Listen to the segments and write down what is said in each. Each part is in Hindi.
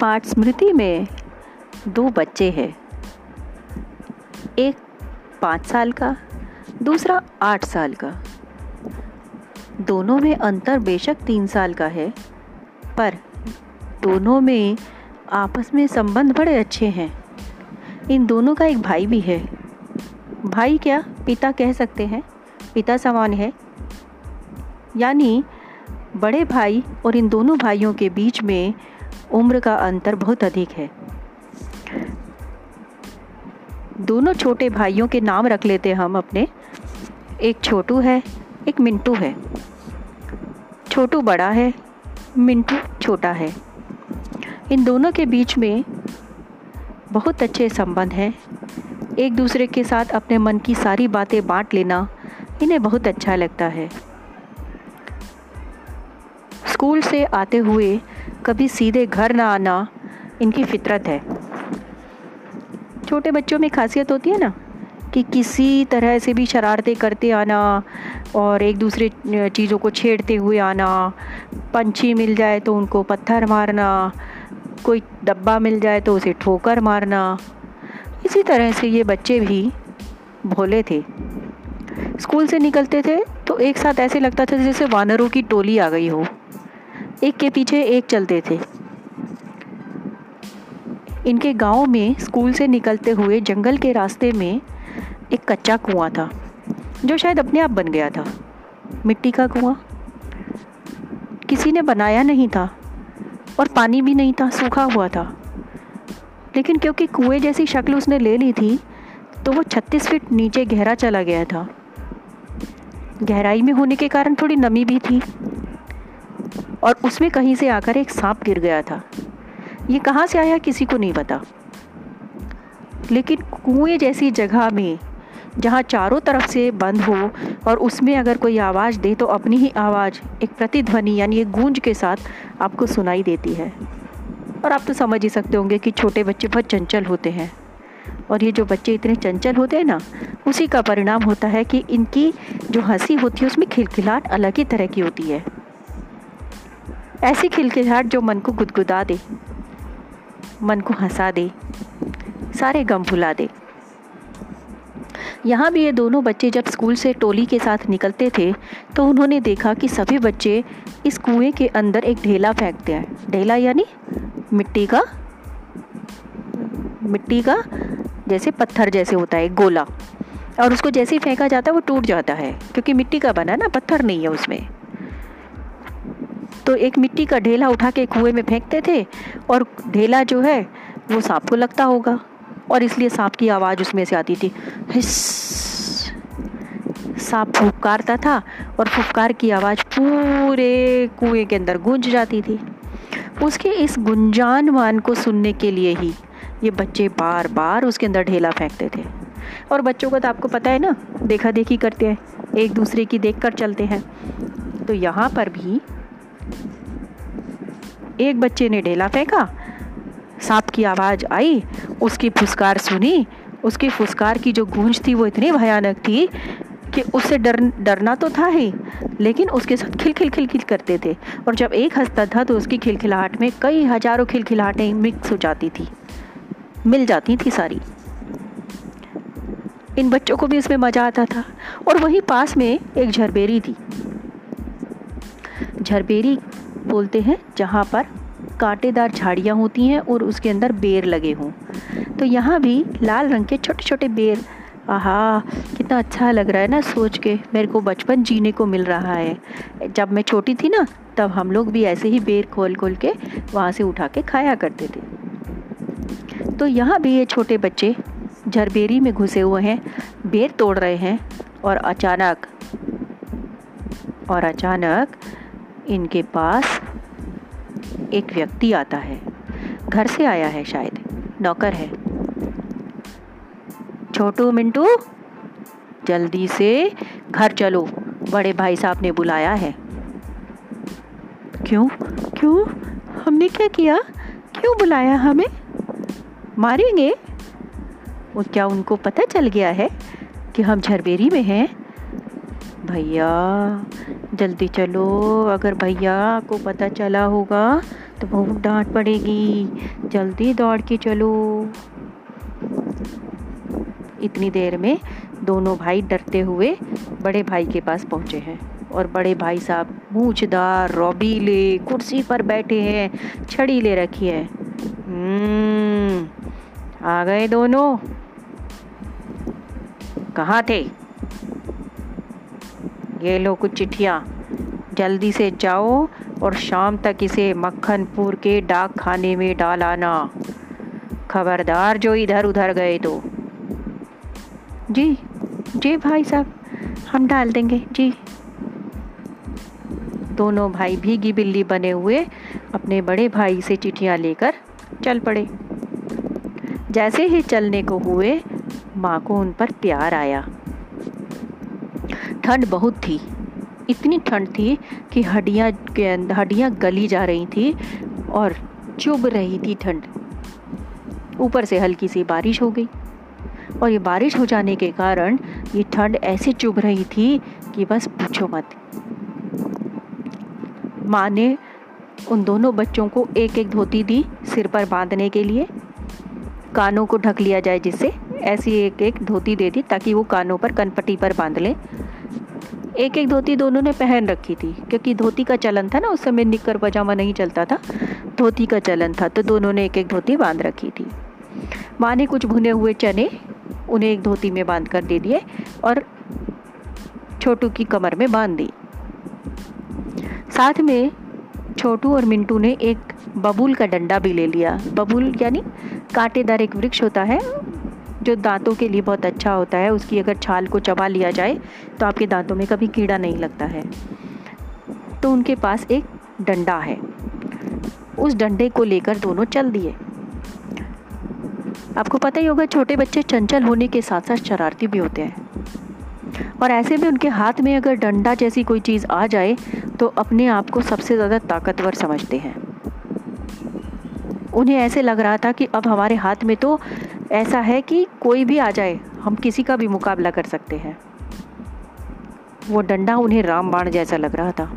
पाठ स्मृति में दो बच्चे हैं। एक पाँच साल का, दूसरा आठ साल का। दोनों में अंतर बेशक तीन साल का है, पर दोनों में आपस में संबंध बड़े अच्छे हैं। इन दोनों का एक भाई भी है। भाई क्या पिता कह सकते हैं? पिता समान है। यानी बड़े भाई और इन दोनों भाइयों के बीच में उम्र का अंतर बहुत अधिक है। दोनों छोटे भाइयों के नाम रख लेते हम अपने। एक छोटू है, एक मिंटू है। छोटू बड़ा है, मिंटू छोटा है। इन दोनों के बीच में बहुत अच्छे संबंध हैं। एक दूसरे के साथ अपने मन की सारी बातें बांट लेना इन्हें बहुत अच्छा लगता है। स्कूल से आते हुए कभी सीधे घर ना आना इनकी फितरत है। छोटे बच्चों में खासियत होती है ना कि किसी तरह से भी शरारतें करते आना और एक दूसरे चीज़ों को छेड़ते हुए आना, पंछी मिल जाए तो उनको पत्थर मारना, कोई डब्बा मिल जाए तो उसे ठोकर मारना। इसी तरह से ये बच्चे भी भोले थे। स्कूल से निकलते थे तो एक साथ ऐसे लगता था जैसे वानरों की टोली आ गई हो। एक के पीछे एक चलते थे। इनके गाँव में स्कूल से निकलते हुए जंगल के रास्ते में एक कच्चा कुआँ था, जो शायद अपने आप बन गया था। मिट्टी का कुआँ। किसी ने बनाया नहीं था और पानी भी नहीं था, सूखा हुआ था। लेकिन क्योंकि कुएँ जैसी शक्ल उसने ले ली थी तो वो 36 फीट नीचे गहरा चला गया था। गहराई में होने के कारण थोड़ी नमी भी थी। और उसमें कहीं से आकर एक सांप गिर गया था। ये कहाँ से आया किसी को नहीं पता। लेकिन कुएँ जैसी जगह में, जहाँ चारों तरफ़ से बंद हो और उसमें अगर कोई आवाज़ दे तो अपनी ही आवाज़, एक प्रतिध्वनि यानी एक गूंज के साथ आपको सुनाई देती है। और आप तो समझ ही सकते होंगे कि छोटे बच्चे बहुत चंचल होते हैं। और ये जो बच्चे इतने चंचल होते हैं ना, उसी का परिणाम होता है कि इनकी जो हँसी होती है उसमें खिलखिलाहट अलग ही तरह की होती है। ऐसी खिलखिलाहट जो मन को गुदगुदा दे, मन को हंसा दे, सारे गम भुला दे। यहाँ भी ये दोनों बच्चे जब स्कूल से टोली के साथ निकलते थे तो उन्होंने देखा कि सभी बच्चे इस कुएँ के अंदर एक ढेला फेंकते हैं। ढेला यानी मिट्टी का मिट्टी का जैसे पत्थर जैसे होता है गोला। और उसको जैसे ही फेंका जाता है, वो टूट जाता है, क्योंकि मिट्टी का बना ना, पत्थर नहीं है उसमें। तो एक मिट्टी का ढेला उठा के कुएँ में फेंकते थे और ढेला जो है, वो सांप को लगता होगा। और इसलिए सांप की आवाज़ उसमें से आती थी। सांप फुफकारता था और फुफकार की आवाज़ पूरे कुएँ के अंदर गूंज जाती थी। उसके इस गुंजानवान को सुनने के लिए ही ये बच्चे बार बार उसके अंदर ढेला फेंकते थे। और बच्चों का तो आपको पता है ना देखा देखी करते हैं, एक दूसरे की देख कर चलते हैं। तो यहाँ पर भी एक बच्चे ने ढेला फेंका। सांप की आवाज़ आई, उसकी फुसकार सुनी। उसकी फुसकार की जो गूंज थी वो इतनी भयानक थी कि उससे डर, डरना तो था ही, लेकिन उसके साथ खिल खिल खिल खिल करते थे। और जब एक हंसता था तो उसकी खिलखिलाहट में कई हज़ारों खिलखिलाहटें मिक्स हो जाती थी। मिल जाती थी सारी। इन बच्चों को भी इसमें मज़ा आता था। और वहीं पास में एक झरबेरी थी। झरबेरी बोलते हैं, जहाँ पर कांटेदार झाड़ियाँ होती हैं और उसके अंदर बेर लगे हों। तो यहाँ भी लाल रंग के छोटे छोटे बेर, आहा, कितना अच्छा लग रहा है ना सोच के। मेरे को बचपन जीने को मिल रहा है। जब मैं छोटी थी ना, तब हम लोग भी ऐसे ही बेर खोल खोल के वहाँ से उठा के खाया करते थे। तो यहाँ भी ये छोटे बच्चे झरबेरी में घुसे हुए हैं, बेर तोड़ रहे हैं और अचानक और अचानक इनके पास एक व्यक्ति आता है। घर से आया है शायद। नौकर है। छोटू, मिंटू, जल्दी से घर चलो। बड़े भाई साहब ने बुलाया है। क्यों? क्यों? हमने क्या किया? क्यों बुलाया हमें? मारेंगे? वो क्या उनको पता चल गया है कि हम झरबेरी में हैं? भैया जल्दी चलो। अगर भैया को पता चला होगा तो बहुत डांट पड़ेगी। जल्दी दौड़ के चलो। इतनी देर में दोनों भाई डरते हुए बड़े भाई के पास पहुँचे हैं और बड़े भाई साहब मूछदार रौबीले कुर्सी पर बैठे हैं छड़ी ले रखी है। हम्म, आ गए दोनों। कहाँ थे? ये लो कुछ चिट्ठियाँ। जल्दी से जाओ और शाम तक इसे मक्खनपुर के डाक खाने में डाल आना। खबरदार जो इधर उधर गए तो। जी जी भाई साहब, हम डाल देंगे, जी। दोनों भाई भीगी बिल्ली बने हुए अपने बड़े भाई से चिट्ठियाँ लेकर चल पड़े। जैसे ही चलने को हुए, माँ को उन पर प्यार आया। ठंड बहुत थी। इतनी ठंड थी कि हड्डियाँ हड्डियाँ गली जा रही थी और चुभ रही थी ठंड। ऊपर से हल्की सी बारिश हो गई और ये बारिश हो जाने के कारण ये ठंड ऐसे चुभ रही थी कि बस पूछो मत। माँ ने उन दोनों बच्चों को एक एक धोती दी सिर पर बांधने के लिए। कानों को ढक लिया जाए जिससे ऐसी एक एक धोती दे दी ताकि वो कानों पर, कनपट्टी पर बाँध लें। एक एक धोती दोनों ने पहन रखी थी, क्योंकि धोती का चलन था ना, उस समय निक्कर पजामा नहीं चलता था, धोती का चलन था तो दोनों ने एक एक धोती बाँध रखी थी। माँ ने कुछ भुने हुए चने उन्हें एक धोती में बाँध कर दे दिए और छोटू की कमर में बाँध दी। साथ में छोटू और मिंटू ने एक बबूल का डंडा भी ले लिया। बबूल यानी कांटेदार एक वृक्ष होता है जो दांतों के लिए बहुत अच्छा होता है, उसकी अगर छाल को चबा लिया जाए तो आपके दांतों में कभी कीड़ा नहीं लगता है। तो उनके पास एक डंडा है। उस डंडे को लेकर दोनों चल दिए। आपको पता ही होगा, छोटे बच्चे चंचल होने के साथ साथ शरारती भी होते हैं। और ऐसे में उनके हाथ में अगर डंडा जैसी कोई चीज़ आ जाए तो अपने आप को सबसे ज़्यादा ताकतवर समझते हैं। उन्हें ऐसे लग रहा था कि अब हमारे हाथ में तो ऐसा है कि कोई भी आ जाए, हम किसी का भी मुकाबला कर सकते हैं। वो डंडा उन्हें रामबाण जैसा लग रहा था।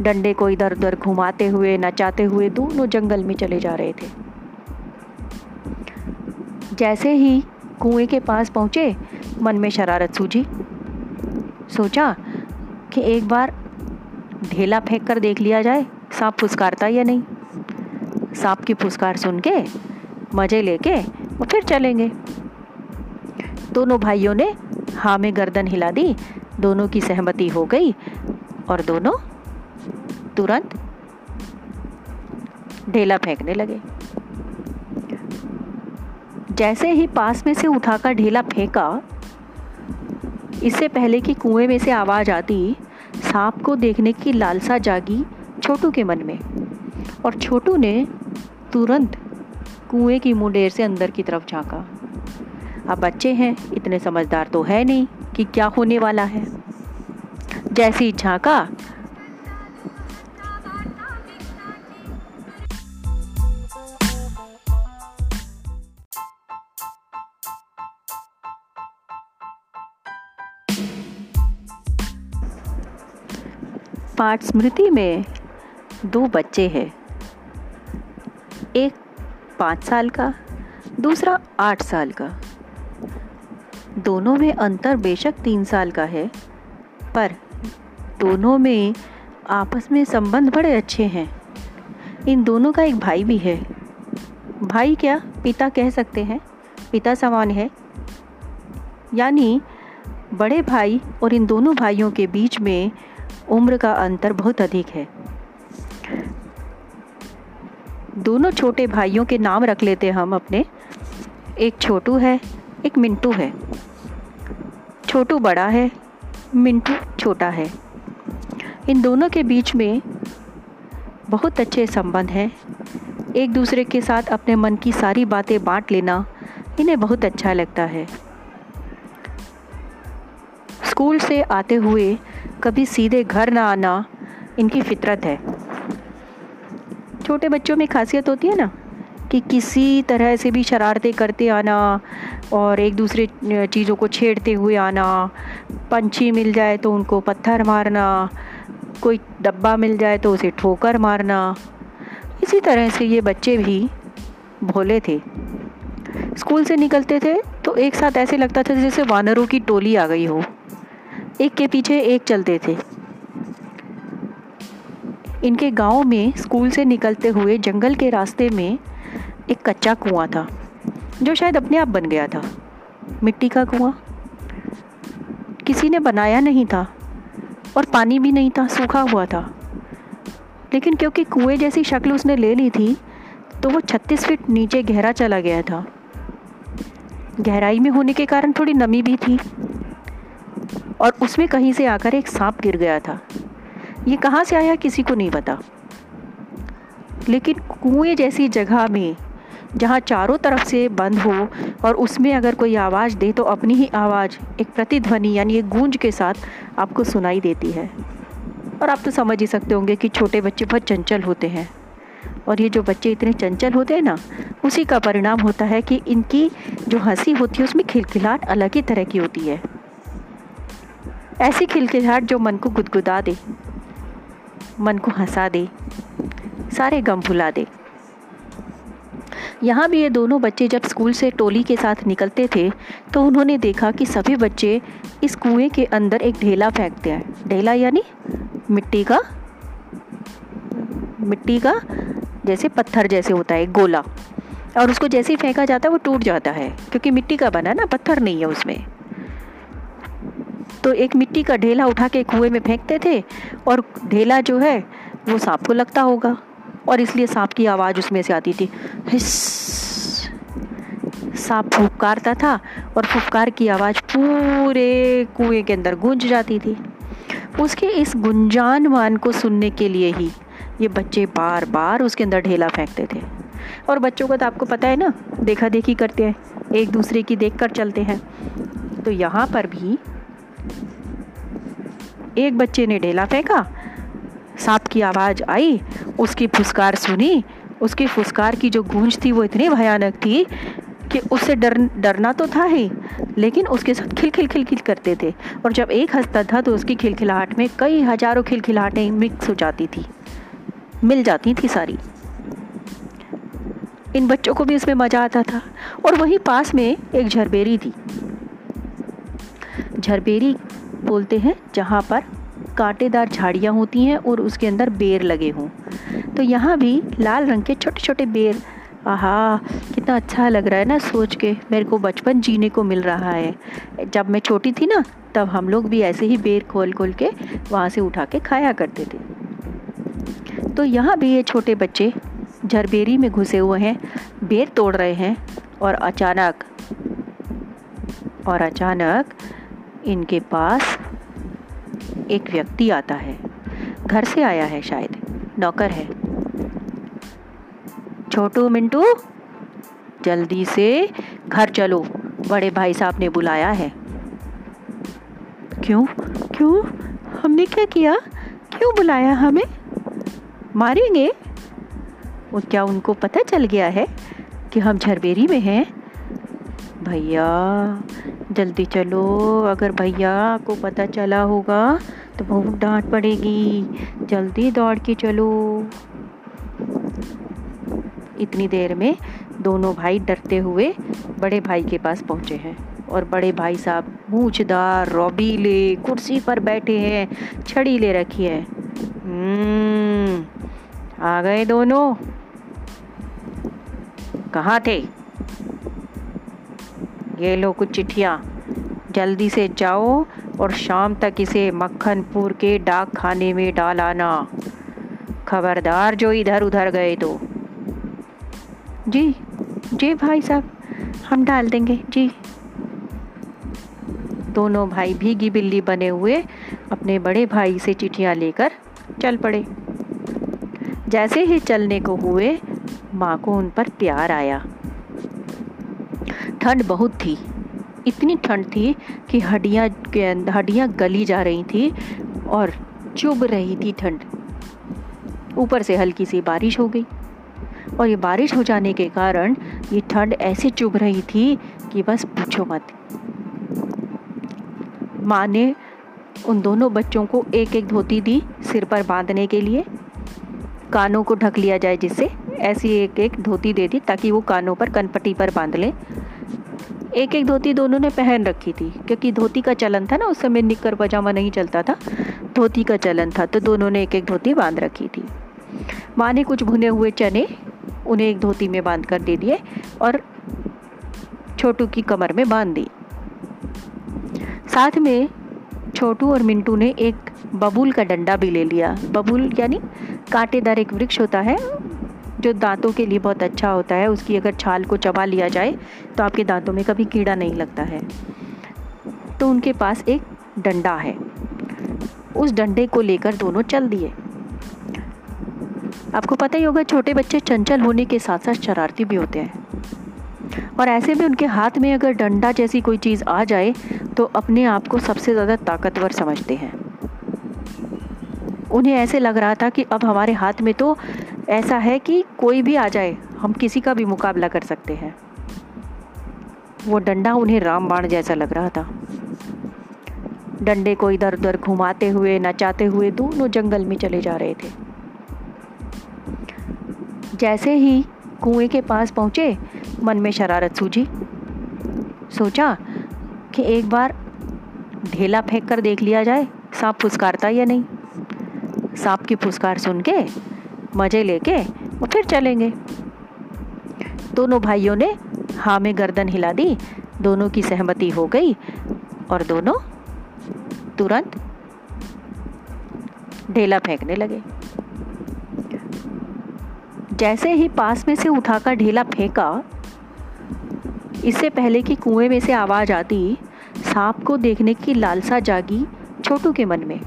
डंडे को इधर उधर घुमाते हुए, नचाते हुए दोनों जंगल में चले जा रहे थे। जैसे ही कुएँ के पास पहुँचे, मन में शरारत सूझी। सोचा कि एक बार ढेला फेंक कर देख लिया जाए, सांप फुसकारता या नहीं। सांप की फुसकार सुन के मज़े लेके और फिर चलेंगे। दोनों भाइयों ने हाँ में गर्दन हिला दी, दोनों की सहमति हो गई और दोनों तुरंत ढेला फेंकने लगे। जैसे ही पास में से उठाकर ढेला फेंका, इससे पहले कि कुएँ में से आवाज़ आती, सांप को देखने की लालसा जागी छोटू के मन में और छोटू ने तुरंत कुएँ की मुंडेर से अंदर की तरफ़ झांका। अब बच्चे हैं, इतने समझदार तो है नहीं कि क्या होने वाला है। जैसे ही झांका। पाठ स्मृति में दो बच्चे हैं। एक पाँच साल का, दूसरा आठ साल का। दोनों में अंतर बेशक तीन साल का है, पर दोनों में आपस में संबंध बड़े अच्छे हैं। इन दोनों का एक भाई भी है। भाई क्या पिता कह सकते हैं? पिता समान है। यानी बड़े भाई और इन दोनों भाइयों के बीच में उम्र का अंतर बहुत अधिक है। दोनों छोटे भाइयों के नाम रख लेते हम अपने। एक छोटू है, एक मिंटू है। छोटू बड़ा है, मिंटू छोटा है। इन दोनों के बीच में बहुत अच्छे संबंध हैं। एक दूसरे के साथ अपने मन की सारी बातें बांट लेना इन्हें बहुत अच्छा लगता है। स्कूल से आते हुए कभी सीधे घर ना आना इनकी फितरत है। छोटे बच्चों में खासियत होती है ना, कि किसी तरह से भी शरारतें करते आना और एक दूसरे चीज़ों को छेड़ते हुए आना, पंछी मिल जाए तो उनको पत्थर मारना, कोई डब्बा मिल जाए तो उसे ठोकर मारना। इसी तरह से ये बच्चे भी भोले थे। स्कूल से निकलते थे तो एक साथ ऐसे लगता था जैसे वानरों की टोली आ गई हो। एक के पीछे एक चलते थे। इनके गाँव में स्कूल से निकलते हुए जंगल के रास्ते में एक कच्चा कुआँ था, जो शायद अपने आप बन गया था। मिट्टी का कुआँ। किसी ने बनाया नहीं था और पानी भी नहीं था, सूखा हुआ था। लेकिन क्योंकि कुएँ जैसी शक्ल उसने ले ली थी तो वो 36 फीट नीचे गहरा चला गया था। गहराई में होने के कारण थोड़ी नमी भी थी और उसमें कहीं से आकर एक सांप गिर गया था। ये कहाँ से आया किसी को नहीं पता। लेकिन कुएँ जैसी जगह में, जहाँ चारों तरफ़ से बंद हो और उसमें अगर कोई आवाज़ दे तो अपनी ही आवाज़, एक प्रतिध्वनि यानी एक गूंज के साथ आपको सुनाई देती है। और आप तो समझ ही सकते होंगे कि छोटे बच्चे बहुत चंचल होते हैं। और ये जो बच्चे इतने चंचल होते हैं ना, उसी का परिणाम होता है कि इनकी जो हँसी होती है उसमें खिलखिलाहट अलग ही तरह की होती है। ऐसी खिलखिलाहट जो मन को गुदगुदा दे। मन को हंसा दे, सारे गम भुला दे। यहाँ भी ये दोनों बच्चे जब स्कूल से टोली के साथ निकलते थे तो उन्होंने देखा कि सभी बच्चे इस कुएँ के अंदर एक ढेला फेंकते हैं। ढेला यानी मिट्टी का? मिट्टी का? जैसे पत्थर जैसे होता है गोला। और उसको जैसे ही फेंका जाता है, वो टूट जाता है, क्योंकि मिट्टी का बना ना, पत्थर नहीं है उसमें। तो एक मिट्टी का ढेला उठा के कुएँ में फेंकते थे और ढेला जो है, वो सांप को लगता होगा। और इसलिए सांप की आवाज़ उसमें से आती थी। सांप फुफकारता था और फुफकार की आवाज़ पूरे कुएँ के अंदर गूंज जाती थी। उसके इस गुंजानवान को सुनने के लिए ही ये बच्चे बार बार उसके अंदर ढेला फेंकते थे। और बच्चों का तो आपको पता है ना देखा देखी करते हैं, एक दूसरे की देख कर चलते हैं। तो यहाँ पर भी एक बच्चे ने ढेला फेंका। सांप की आवाज़ आई, उसकी फुसकार सुनी। उसकी फुसकार की जो गूंज थी वो इतनी भयानक थी कि उससे डर, डरना तो था ही, लेकिन उसके साथ खिल खिल खिल खिल करते थे। और जब एक हंसता था तो उसकी खिलखिलाहट में कई हज़ारों खिलखिलाहटें मिक्स हो जाती थी। मिल जाती थी सारी। इन बच्चों को भी इसमें मज़ा आता था। और वहीं पास में एक झरबेरी थी। झरबेरी बोलते हैं, जहाँ पर कांटेदार झाड़ियाँ होती हैं और उसके अंदर बेर लगे हों। तो यहाँ भी लाल रंग के छोटे छोटे बेर, आहा, कितना अच्छा लग रहा है ना सोच के। मेरे को बचपन जीने को मिल रहा है। जब मैं छोटी थी ना, तब हम लोग भी ऐसे ही बेर खोल खोल के वहाँ से उठा के खाया करते थे। तो यहाँ भी ये छोटे बच्चे झरबेरी में घुसे हुए हैं, बेर तोड़ रहे हैं और अचानक और अचानक इनके पास एक व्यक्ति आता है। घर से आया है शायद। नौकर है। छोटू, मिंटू, जल्दी से घर चलो। बड़े भाई साहब ने बुलाया है। क्यों? क्यों? हमने क्या किया? क्यों बुलाया हमें? मारेंगे? वो क्या उनको पता चल गया है कि हम झरबेरी में हैं? भैया जल्दी चलो। अगर भैया को पता चला होगा तो बहुत डांट पड़ेगी। जल्दी दौड़ के चलो। इतनी देर में दोनों भाई डरते हुए बड़े भाई के पास पहुँचे हैं और बड़े भाई साहब मूछदार रौबीले कुर्सी पर बैठे हैं छड़ी ले रखी है। हम्म, आ गए दोनों। कहाँ थे? ये लो कुछ चिट्ठियाँ। जल्दी से जाओ और शाम तक इसे मक्खनपुर के डाक खाने में डाल आना। खबरदार जो इधर उधर गए तो। जी जी भाई साहब, हम डाल देंगे, जी। दोनों भाई भीगी बिल्ली बने हुए अपने बड़े भाई से चिट्ठियाँ लेकर चल पड़े। जैसे ही चलने को हुए, माँ को उन पर प्यार आया। ठंड बहुत थी। इतनी ठंड थी कि हड्डियाँ हड्डियाँ गली जा रही थी और चुभ रही थी ठंड। ऊपर से हल्की सी बारिश हो गई और ये बारिश हो जाने के कारण ये ठंड ऐसे चुभ रही थी कि बस पूछो मत। माँ ने उन दोनों बच्चों को एक एक धोती दी सिर पर बांधने के लिए। कानों को ढक लिया जाए जिससे ऐसी एक एक धोती दे दी ताकि वो कानों पर, कनपट्टी पर बाँध लें। एक एक धोती दोनों ने पहन रखी थी, क्योंकि धोती का चलन था ना, उस समय निक्कर पजामा नहीं चलता था, धोती का चलन था तो दोनों ने एक एक धोती बाँध रखी थी। माँ ने कुछ भुने हुए चने उन्हें एक धोती में बाँध कर दे दिए और छोटू की कमर में बाँध दी। साथ में छोटू और मिंटू ने एक बबूल का डंडा भी ले लिया। बबूल यानी कांटेदार एक वृक्ष होता है जो दांतों के लिए बहुत अच्छा होता है, उसकी अगर छाल को चबा लिया जाए तो आपके दांतों में कभी कीड़ा नहीं लगता है। तो उनके पास एक डंडा है। उस डंडे को लेकर दोनों चल दिए। आपको पता ही होगा, छोटे बच्चे चंचल होने के साथ साथ शरारती भी होते हैं। और ऐसे में उनके हाथ में अगर डंडा जैसी कोई चीज़ आ जाए तो अपने आप को सबसे ज़्यादा ताकतवर समझते हैं। उन्हें ऐसे लग रहा था कि अब हमारे हाथ में तो ऐसा है कि कोई भी आ जाए, हम किसी का भी मुकाबला कर सकते हैं। वो डंडा उन्हें रामबाण जैसा लग रहा था। डंडे को इधर उधर घुमाते हुए, नचाते हुए दोनों जंगल में चले जा रहे थे। जैसे ही कुएँ के पास पहुँचे, मन में शरारत सूझी। सोचा कि एक बार ढेला फेंक कर देख लिया जाए, सांप फुसकारता या नहीं। सांप की फुसकार सुन के मज़े लेके और फिर चलेंगे। दोनों भाइयों ने हाँ में गर्दन हिला दी, दोनों की सहमति हो गई और दोनों तुरंत ढेला फेंकने लगे। जैसे ही पास में से उठाकर ढेला फेंका, इससे पहले कि कुएँ में से आवाज़ आती, सांप को देखने की लालसा जागी छोटू के मन में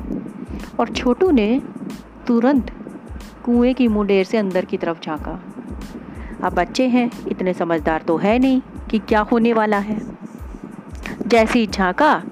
और छोटू ने तुरंत कुएँ की मुंडेर से अंदर की तरफ़ झांका। अब बच्चे हैं, इतने समझदार तो है नहीं कि क्या होने वाला है। जैसे ही झांका